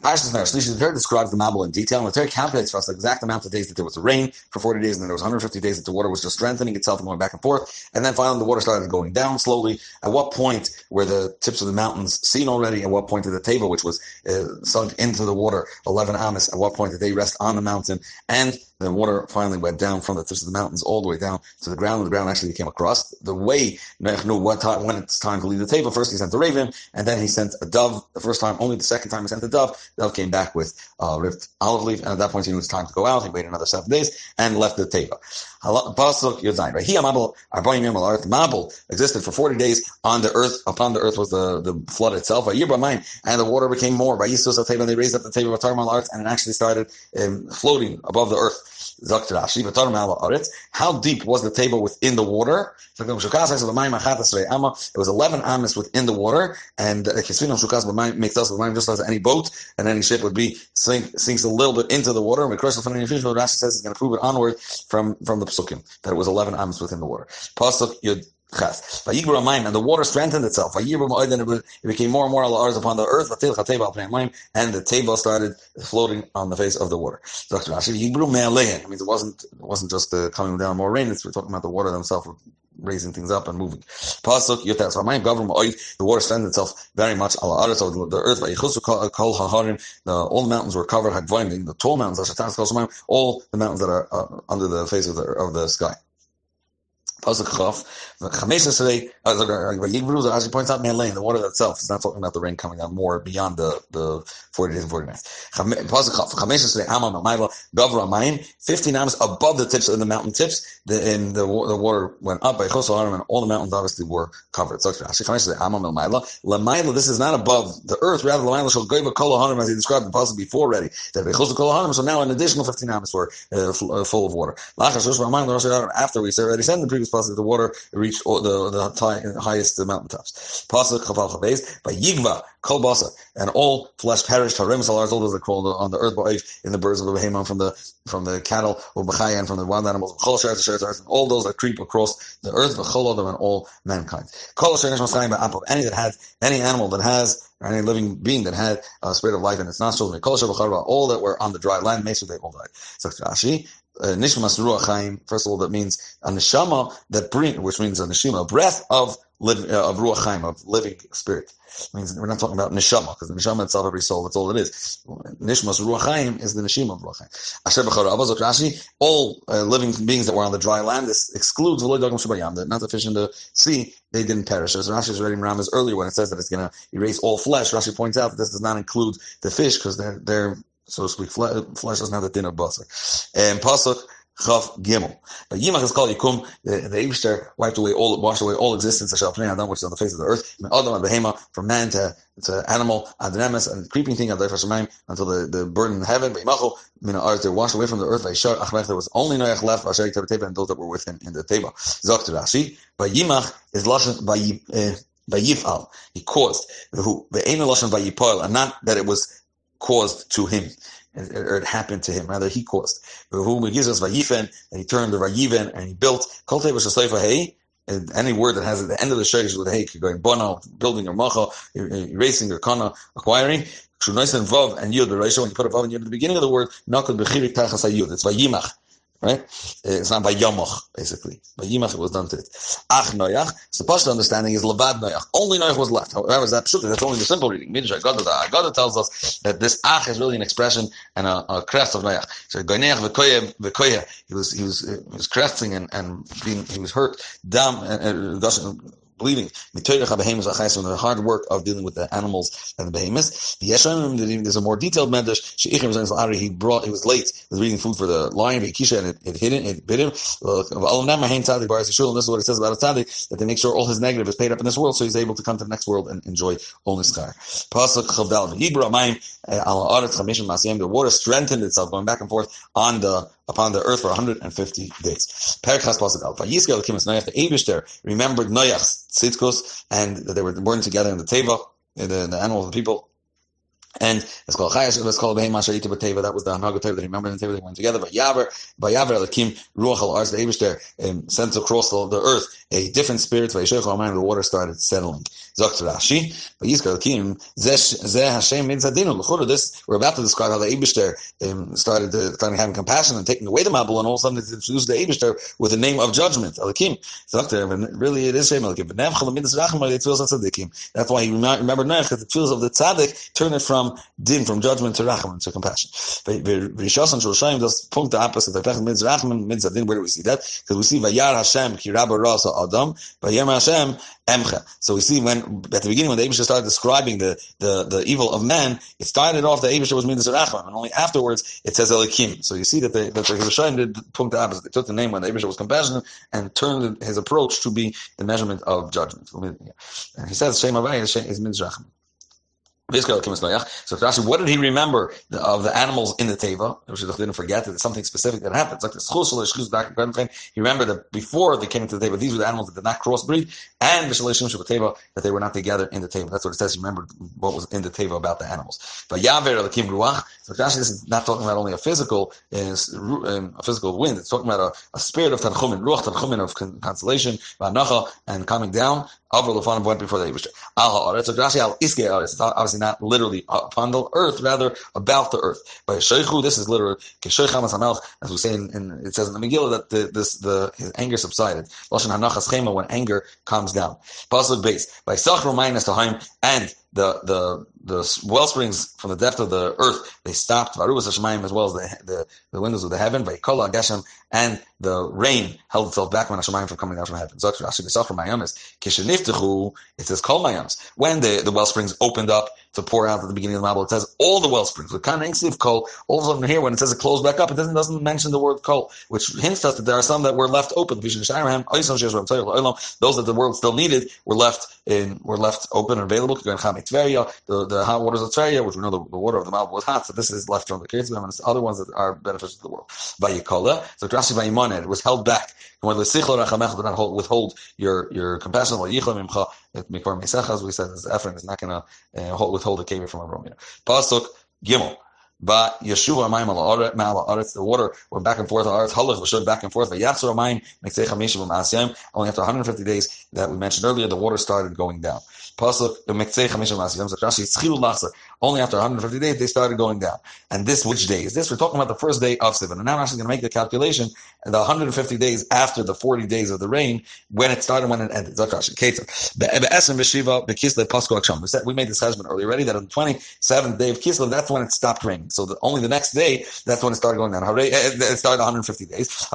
Pashas Ner Shlishi, the Torah describes the Mabul in detail, and the Torah calculates for us the exact amount of days that there was rain for 40 days, and then there was 150 days that the water was just strengthening itself and going back and forth, and then finally the water started going down slowly. At what point were the tips of the mountains seen already? At what point did the table, which was uh, sunk into the water, 11 amas, at what point did they rest on the mountain? And the water finally went down from the tips of the mountains all the way down to the ground, and the ground actually came across. The way Melech knew what time, when it's time to leave the table, first he sent the raven, and then he sent a dove. The first time, only the second time he sent the dove, the dove came back with uh, ripped olive leaf, and at that point he knew it was time to go out. He waited another seven days and left the table. Pasuk Yodain. Right? He Mabul Arbaim Yom earth. Mabul existed for forty days on the earth. Upon the earth was the, the flood itself. A year by and the water became more. By Yisus table, they raised up the table of Tarmal earth, and it actually started um, floating above the earth. How deep was the table within the water? It was 11 amas within the water, and uh, makes us just as any boat and any ship would be sink, sinks a little bit into the water. And Rashi says he's going to prove it onward from, from the psukim that it was 11 amas within the water. Pasuk Yud Ches. and the water strengthened itself. Then it became more and more hours upon the earth, and the table started floating on the face of the water. Dr. Rashi, It means it wasn't it wasn't just uh, coming down more rain, it's we're talking about the water themselves raising things up and moving. Pasuk Yotas Ramayim government oil. The water strengthened itself very much. Ala so the earth by Kol Haharim. All the mountains were covered. The tall mountains, all the mountains that are uh, under the face of the of the sky. Pasuk Chav, Chamesh today, as he points out, man the water itself. It's not talking about the rain coming down more beyond the, the 40 days and 40 nights. Pasuk Chav, Chamesh today, Amam Amayla, Gavra Mayim, 15 amos above the tips of the mountain tips, the, and the, the water went up by Chosal and all the mountains obviously were covered. So Chamesh today, Amam Amayla, Lamayla, this is not above the earth, rather Lamayla shall go Kol Harim, as he described the Pasuk before already. That Chosal Kol Harim, so now an additional 15 amos were uh, uh, full of water. After we said already said in the previous pasuk, the water reached the, the highest mountain tops. Pasuk chaval chavez by Yigva kol basa, and all flesh perished. Harim salars, all those that crawl on the earth, in the birds of the behemoth, from the from the cattle, and from the wild animals, all those that creep across the earth, them and all mankind. Any that had any animal that has or any living being that had a spirit of life in its nostrils, all that were on the dry land, they all died. So nishmas ruach chaim. First of all, that means a neshama that bring, which means a neshima, a breath of uh, of ruach chaim, of living spirit. It means we're not talking about neshama because neshama itself, every soul, that's all it is. Nishmas ruach chaim is the neshima of ruach chaim. Asher b'chara Rashi, all uh, living beings that were on the dry land. This excludes v'loy dogam shabayam, that not the fish in the sea, they didn't perish. As Rashi is reading Ramas earlier when it says that it's going to erase all flesh. Rashi points out that this does not include the fish because they're they're so speak. Flesh doesn't have the din of basar. And pasuk Chav Gimel. But Yimach is called Yikum. The, the Eibishter wiped away all, washed away all existence. Ashal Pnei Adam, which is on the face of the earth. Adam and Behema, from man to to animal, Adremes, and the creeping thing of the Shemayim until the, the burden in heaven. Beimachu, Mina Art, they washed away from the earth. Vaishar Achmech, there was only Noach left. Vasher Teba and those that were with him in the Teba. Zok to Rashi. But Yimach is Lashon by by eh, Yifal. He caused. Who the Ein Lashon by Yipal, and not that it was caused to him or it happened to him. Rather, he caused. Who gives us vayifen, and he turned the vayiven, and he built. Hey. Any word that has at the end of the shayrish with hey, going bono, building or macha, er, er, erasing or kana, acquiring. Shunais and vav and yud. When you put a vav and yud at the beginning of the word, nakad bechirik tachas ayud. It's vayimach right? It's not by Yomach, basically. By Yimach it was done to it. Ach Noach, so the understanding is Levad Noach. Only Noach was left. However, that pshuti? That's only the simple reading. Midrash Agada, tells us that this Ach is really an expression and a, a crest of Noach. So Goineach v'koye v'koye. He was he was he was cresting and and being he was hurt. Dam and uh, From the hard work of dealing with the animals and the behemoths. There's a more detailed medrash. He brought, he was late with reading food for the lion, and it, it hit him, it bit him. This is what it says about a tzaddik, that they make sure all his negative is paid up in this world, so he's able to come to the next world and enjoy only. Pasuk Chavdal, eh, the water strengthened itself, going back and forth on the upon the earth for 150 days. Perikhas Pasuk Alpha. Yisrael Kimas Noach, the Abishter remembered Noach's tzidkus, and that they were born together in the in the, the animals the people, And it's called Chayash, it's called Behema Sharita Bateva. That was the Hanaga Teva he remembered the Teva. They went together. But Yaver, by Yaver Elakim Ruach Al Arz, the um, sent across the, the earth a different spirit. Yeshech Amayim, the water started settling. Zok Rashi, by Yizkar Elakim Zeh Zeh, Hashem Mitzadinu. L'chura, this we're about to describe how the Abishter um, started, uh, having compassion and taking away the Mabul, and all of a sudden it's introduced the Abishter with the name of judgment. Elakim. Zok and really it is Shem Elakim. But Nev Chalam Midas Racham, it feels of tzaddikim. That's why he remembered Nech, because it feels of the tzaddik turn it from din, from judgment to rachman, to compassion. Rishos and does point the opposite. Vaypech mids rachman, mids adin. Where do we see that? Because we see Vayar Hashem ki Rabba Rasa Adam, Vayar Hashem Emcha. So we see when at the beginning when the Abisha started describing the, the, the evil of man, it started off the Abisha was mids rachman, and only afterwards it says Elikim. So you see that the that the Shulshayim did point the opposite. They took the name when the Abisha was compassionate and turned his approach to be the measurement of judgment. And he says Shem Avay is mids rachman. So Rashi, what did he remember of the animals in the Teva? Which didn't forget that it's something specific that happened. It's like the He remembered that before they came into the Teva, these were the animals that did not crossbreed, and the shalishim Teva, that they were not together in the Teva. That's what it says. He remembered what was in the Teva about the animals. But Yaver Elakim Ruach. So Rashi, this is not talking about only a physical, um, a physical wind. It's talking about a, a spirit of Tanchumin, Ruach Tanchumin of consolation, and coming down. Avra Lefanim went before the Yibishter. Al Ha'aretz, Rashi al Iske Ha'aretz. It's obviously not literally upon the earth, rather about the earth. By Sheichu, this is literally Kesheich Hamas Hamelch, as we say in, in, it says in the Megillah that the, this the his anger subsided. Lashon Hanachas Chema when anger calms down. Pasuk base by Sachro Minus Tahaim and the the the well springs from the depth of the earth they stopped Varuvas Hashemayim as well as the, the, the windows of the heaven by Kola Geshem and the rain held itself back when Hashemayim from coming down from heaven. So actually the from Mayamis Kisheniftechu it says Kol Mayamis when the, the well springs opened up to pour out at the beginning of the Bible it says all the well springs. With kind of Kol all of a sudden here when it says it closed back up it doesn't doesn't mention the word Kol which hints us that there are some that were left open. Those that the world still needed were left in were left open and available Tveria, the, the hot waters of Tveria, which we know the, the water of the Malva was hot, so this is left from the Kitzbim, and other ones that are beneficial to the world. Vayikola, so Rashi Vayimoned, it was held back. The did not hold, withhold your, your compassion, Mesechas, we said that Ephraim is not going to uh, withhold a cave from a Romeo. Pasuk, Gimel. But Yeshua Mayim Ma'al Aretz, the water went back and forth. on Aretz Halach was back and forth. But Mayim Miktei. Only after 150 days that we mentioned earlier, the water started going down. Pasuk the Miktei Chamishim Ma'asiyim. So Rashi Tzchilu Lachzer. Only after 150 days they started going down. And this, which day is this? We're talking about the first day of Sivan. And now I'm actually going to make the calculation. The 150 days after the 40 days of the rain, when it started, when it ended. We said we made this husband earlier already that on the 27th day of Kislev, that's when it stopped raining. So the, only the next day, that's when it started going down. Eh, it started 150 days.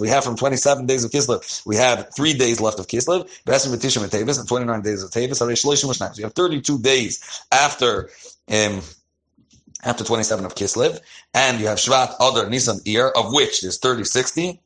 We have from 27 days of Kislev, we have three days left of Kislev. and 29 days of Teves. So you have 32 days after um, after 27 of Kislev, and you have Shvat, Adar, Nisan, Iyar, of which there's 30, 60,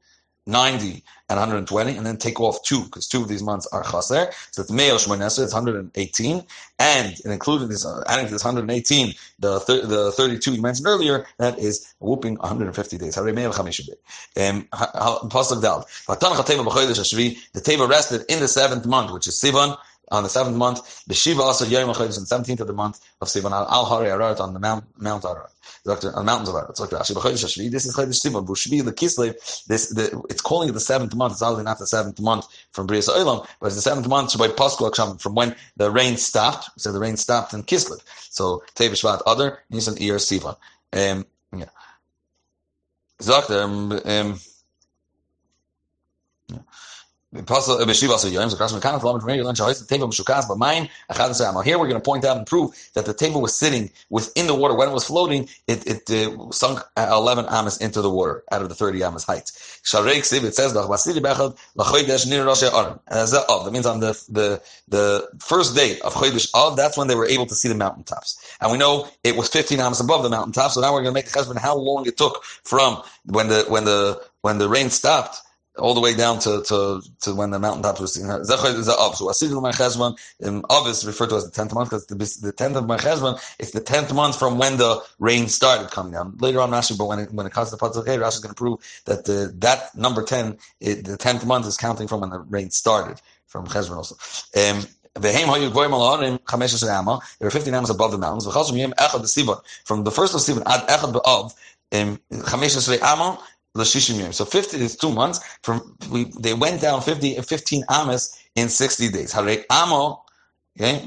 90, and 120, and then take off two, because two of these months are chaser. So it's Me'el Shmonesa, it's 118, and including this, uh, adding to this 118, the thir- the 32 you mentioned earlier, that is whooping 150 days. How do we May of Chami should be? Um, Pasuk Dal. The Teva rested in the seventh month, which is Sivan, on the seventh month, the Shiva also Yom HaChodesh on the seventeenth of the month of Sivan al Hari Ararat on the Mount Mount Ararat, on the mountains of. It's like Rashi B'Chodesh Hashvi. This is Chodesh Sivan Bushvi the Kislev. This the, it's calling it the seventh month. It's obviously not the seventh month from Bria Olam, but it's the seventh month by Pascal Aksham from when the rain stopped. So the rain stopped in Kislev. So Tev Shvat Adar Nisan Iyar Sivan. Um, yeah. Sagt um, um. Uh, here we're going to point out and prove that the table was sitting within the water. When it was floating, it, it uh, sunk uh, 11 amas into the water out of the 30 amas height. It says, uh, that means on the, the, the first day of Chodesh Av, that's when they were able to see the mountaintops. And we know it was 15 amas above the mountaintops, so now we're going to make the husband how long it took from when the, when the, when the rain stopped all the way down to, to, to when the mountaintops were seen. Zechor is the up. So Asidul Mechezman, in Av is referred to as the tenth month because the the tenth of Mechezman is the tenth month from when the rain started coming down. Later on, Rashi, but when it, when it comes to Patzak Rashi is going to prove that the, that number ten, it, the tenth month is counting from when the rain started from Chezron also. Um, They were 15 amos above the mountains. From the first of Sivan ad echad be'av, so 50 is two months. From we, they went down 50, 15 amas in 60 days. Hare amo, okay,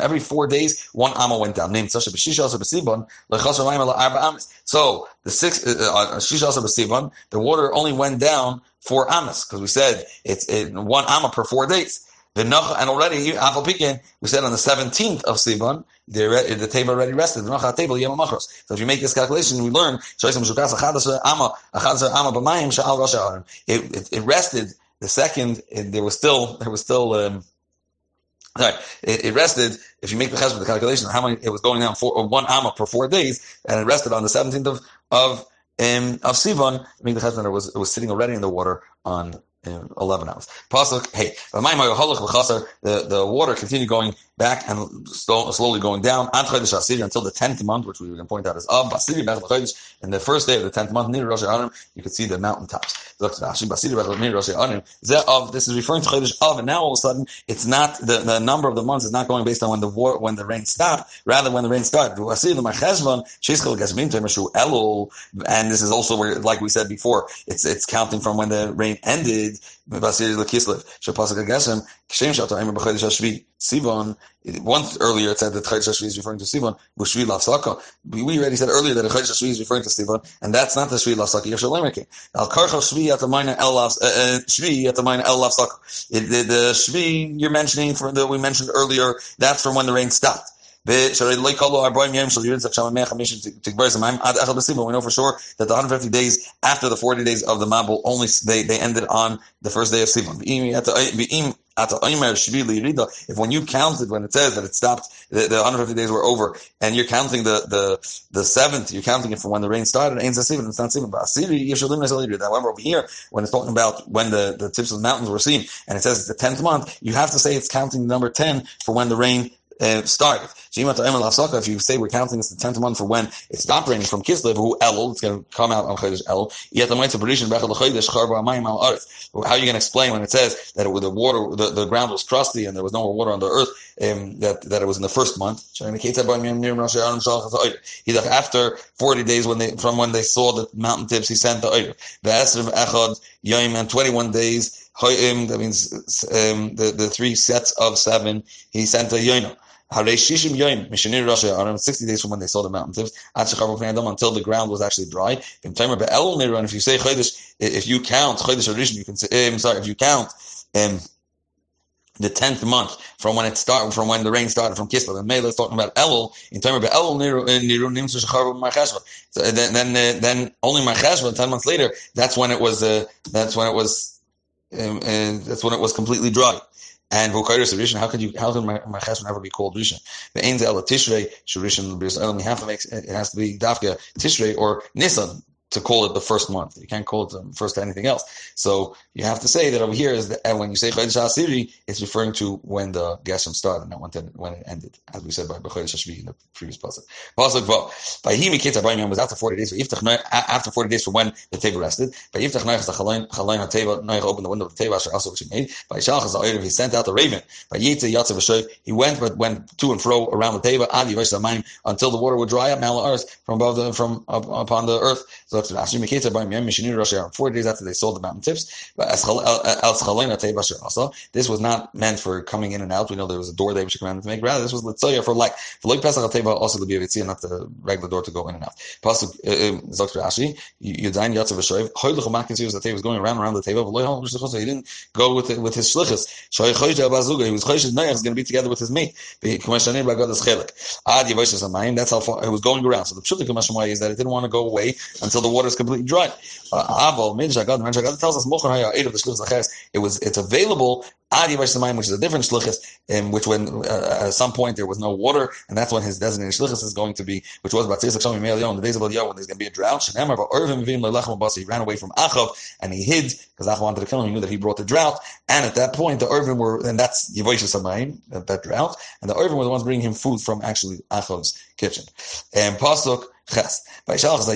every four days, one amo went down. Named Sasha B'shisha Asa B'sibon, Lechas Ramayim La'arba amas. So the six, uh, uh, Shisha Asa B'sibon, the water only went down four amas, because we said it's it, one amma per four days. The and already Afal Pikin, we said on the seventeenth of Sivan, the the table already rested. The table So if you make this calculation, we learn it, it, it rested. The second, it, there was still there was still. Um, it, it, rested. If you make the chesed the calculation, how many it was going down for one amma per four days, and it rested on the seventeenth of of um, of Sivan. Make the chesed it was it was sitting already in the water on 11 hours. Pasuk, hey, the, the water continued going back and slowly going down until the 10th month, which we can point out as Av. In the first day of the 10th month, near Rosh you could see the mountain tops. This is referring to Chodesh Av, and now all of a sudden, it's not, the, the number of the months is not going based on when the war, when the rain stopped, rather when the rain started. And this is also where, like we said before, it's, it's counting from when the rain ended, once earlier it said that Chodesh Hashvi is referring to Sivan, Bushvi Lavsaka. We already said earlier that Chodesh Hashvi is referring to Sivan, and that's not the Shvi Lavsaka Yashalemeke. Al Karcha Shvi Atamayna El uh, uh, Shvi Atamayna El Lavsaka. The Shvi you're mentioning, for that we mentioned earlier, that's from when the rain stopped. We know for sure that the 150 days after the 40 days of the Mabul only they, they ended on the first day of Sivan. If when you counted, when it says that it stopped, the, the 150 days were over, and you're counting the the the seventh, you're counting it from when the rain started. It's not Sivan. But However, over here, when it's talking about when the, the tips of the mountains were seen, and it says it's the tenth month, you have to say it's counting the number ten for when the rain uh, started. If you say we're counting this the tenth month for when it stopped raining from Kislev, who El, it's going to come out on Chodesh Elul. How are you going to explain when it says that it, the water, the, the ground was crusty and there was no more water on the earth, um, that, that it was in the first month? After 40 days when they, from when they saw the mountain tips, he sent the Oyer. And 21 days, that means um, the, the three sets of seven, he sent a Yoinah. Shishim Yoim, Mishinir Rosh Hashanah, 60 days from when they saw the mountain tips, until the ground was actually dry. If you say Chodesh, if you count Chodesh Rishon, you can say, I'm sorry, if you count, um, the tenth month from when it started, from when the rain started from Kislev. And Mela is talking about Elul in terms of Elul Niru Nimsu Shachar Marcheshva. So then, then, uh, then only Marcheshva. Ten months later, that's when it was. Uh, that's when it was. Um, uh, that's when it was completely dry. And Vukairis Rishon, how could you, how can Marcheshvan ever be called Rishon? The Ainz El Tishrei, we have to make, it has to be Dafka Tishrei or Nisan to call it the first month. You can't call it the first anything else. So you have to say that over here is that and when you say Chodesh Asiri, it's referring to when the Geshem started, not when, when it ended, as we said by Chodesh Hashvi in the previous pasuk. Pasuk Vav. By Himi Kitzah Bayim was after 40 days, after 40 days from when the table rested. By Yiftach Noach the Chalain HaTeva, Noach opened the window of the table also which he made. By Shalchas HaOyrim, he sent out the raven. By Yitze Yatzav Hashoy, he went, but went to and fro around the Teva, Adi Vash until the water would dry up, Mala earth, from above the, from up, upon the earth. So that's Rashi Bayim Yom Mishinir Rosh Four days after they sold the mountain tips. But this was not meant for coming in and out. We know there was a door they were commanded to make. Rather, this was Litzoya for like for like Pesach Teva also to the Biavitzia, not the regular door to go in and out. Pasuk uh, um, Dr. Ashi, Yudain Yatzav Shoiv, Hoylech Makin was that he was going around around the table. He didn't go with with his shlichus. Shoy Choyja Bazuga. He was Choyja Noach is going to be together with his mate. That's how far it was going around. So the Kumashamay is that it didn't want to go away until the water is completely dry. Uh, Minshagad tells us eight of the It was it's available which is a different shlichus, in which when uh, at some point there was no water, and that's when his designated shlichus is going to be, which was Batzis Shami Melion, the days of Eliyahu, when there's going to be a drought. He ran away from Achav and he hid because Achav wanted to kill him. He knew that he brought the drought, and at that point the Irvin were, and that's Yevoisha Samayim, that, drought, and the Irvin were the ones bringing him food from actually Achav's kitchen. And Pasuk Ches by Shalach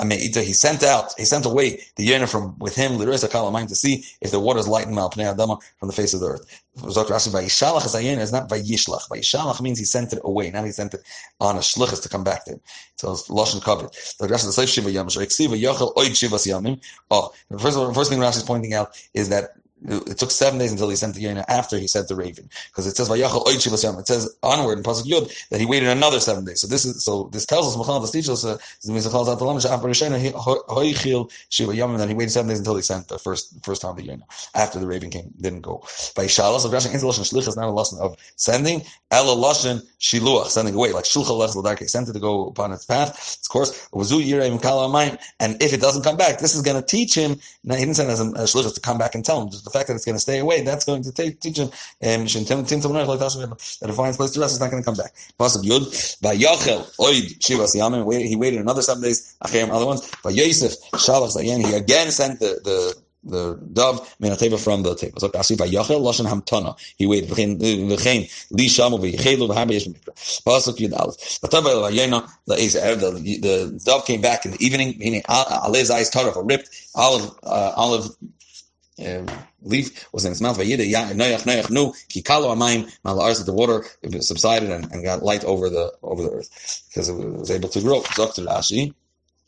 Zayoina he sent out, he sent away the Yena from with him, to see if the waters lighten Mal Adama from the face of the earth. Vayishalach is not Vayishlach. Vayishalach means he sent it away, not he sent it on a shlichus to come back to him. So it's Lashon covered. Dr. Rashi, the Seif Shiva Yam, Shiva Yachel Oid Shivas Yamim. Oh, the first, the first thing Rashi is pointing out is that it took seven days until he sent the Yonah after he sent the raven, because it says Vayachal It says onward in pasuk Yud that he waited another seven days. So this is so this tells us Machal teaches us that he waited seven days until he sent the first first time the Yonah after the raven came didn't go. By of shlich is not a lesson of sending. Lashon shiluach sending away like shulcha lech sent it to go upon its path. Of course, and if it doesn't come back, this is going to teach him. Now he didn't send as a, to come back and tell him. Just the fact that it's going to stay away, that's going to take, teach him um, that it finds place to rest, it's not going to come back. By Yamin, he waited another seven days, other ones, by Yosef, Shalach Zayin, he again sent the, the, the dove table from the table. So by Yachel lashon hamtana. He waited v'chein li shamu v'yichelu v'habe yesh mikra. Pasuk Yud Aleph. Vatava v'yena the the dove came back in the evening. Meaning Alev's eyes cut off a ripped olive uh, olive Um, leaf was in its mouth. Vayida noyach noyach nu kikalo amayim malars the water subsided and, and, got light over the over the earth because it was able to grow. Dr. Rashi,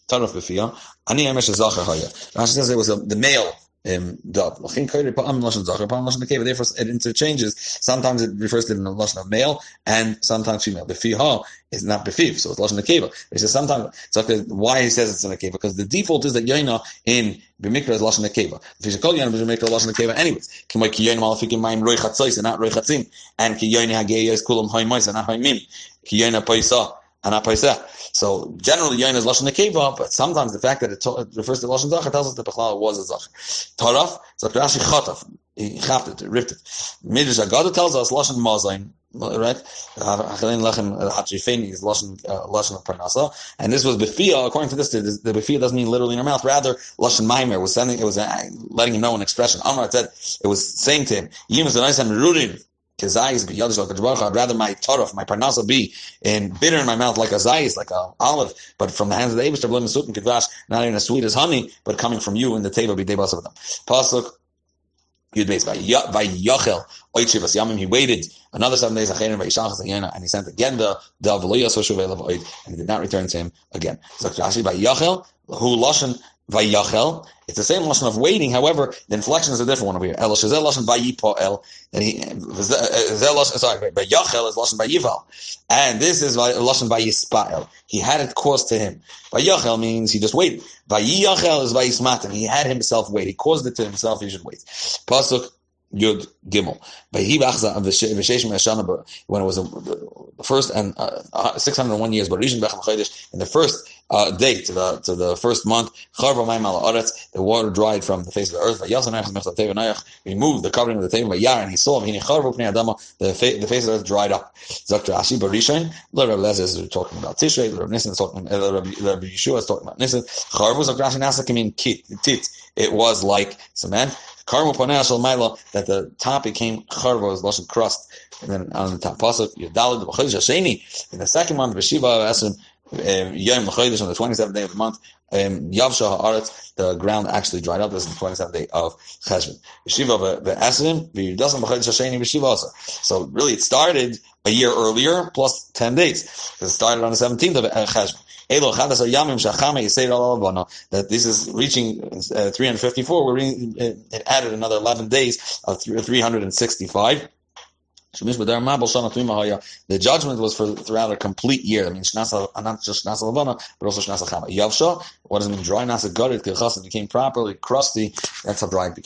Taraf b'fiyah. Ani emesh zachar haya. Rashi says it was a, the male um, dove. Therefore, it interchanges. Sometimes it refers to the lashon of male and sometimes female. Befiha is not befiv, so it's lashon nekeva. He says sometimes. So why he says it's in nekeva because the default is that yoina in b'mikra is lashon nekeva. If you call yoina b'mikra lashon nekeva, anyways. Kimay ki yoina malafikim mayim roi chatzos and not roi chatzim, and ki yoina hageya is kulam haymois and not haymim. Ki yoina and paisa. So generally, yain is lashon nekeva, but sometimes the fact that it, to, it refers to lashon zacher tells us that Bechlal was a zacher. Taraf, so Rashi chatav, he chapped it, ripped it. Midrash Agada tells us lashon mazain, right? Achalin lechem hatrifeni is lashon uh, lashon of parnasa, and this was befia. According to this, the, the befia doesn't mean literally in your mouth. Rather, lashon maimer was sending, it was uh, letting him know an expression. Amar said it was saying to him, "Yim is a nice and rurin." I'd rather my taraf, my parnasa be in bitter in my mouth like a zayis, like a olive, but from the hands of the Abish, not even as sweet as honey, but coming from you in the table be debas of them. Pasuk Yud Beis by Yachel Oichivas Yamim. He waited another seven days. And he sent again the dove and he did not return to him again. So Rashi by Yachel who lashon Vayachel. It's the same lesson of waiting. However, the inflection is a different one over here. El shazel lashon vayipoel. And he uh, uh, sorry, Vayachel is lashon vayival, and this is lashon vayispael. He had it caused to him. Vayachel means he just waited. Vayachel is vayismatim. He had himself wait. He caused it to himself. He should wait. Pasuk Yud Gimel. When it was the first and uh, uh 601 years, but in the first uh, day to the to the first month, the water dried from the face of the earth. He moved the covering of the table, and he saw the, fa- the face of the earth dried up. Lezer is talking about Tishrei, Rabbi Nissen is talking, uh, Rabbi Yehoshua is talking about Nissen. Charvu was Dr. Ashi Nasa came tit. It was like cement. Karmu Panashal Maila, that the top became Charvo, is Lashon crust. And then on the top, Pasuk, Yadalid, B'chodesh Hasheni, in the second month, B'shiva, Esrim, um, Yom Chodesh, on the 27th day of the month, um, Yavsha Haaretz, the ground actually dried up. This is the 27th day of Cheshvan. Yeshiva Esrim, V'yudasam B'chodesh Hasheni. So really it started a year earlier, plus 10 days. It started on the 17th of Cheshvan that this is reaching uh, 354. We're reading, it added another 11 days of 365. The judgment was for throughout a complete year. That means uh, not just Shnasa Lavana, but also Shnasa Chama. Yavsha, what does it mean? Dry Nasa gutted, it became properly crusty. That's how dry it became.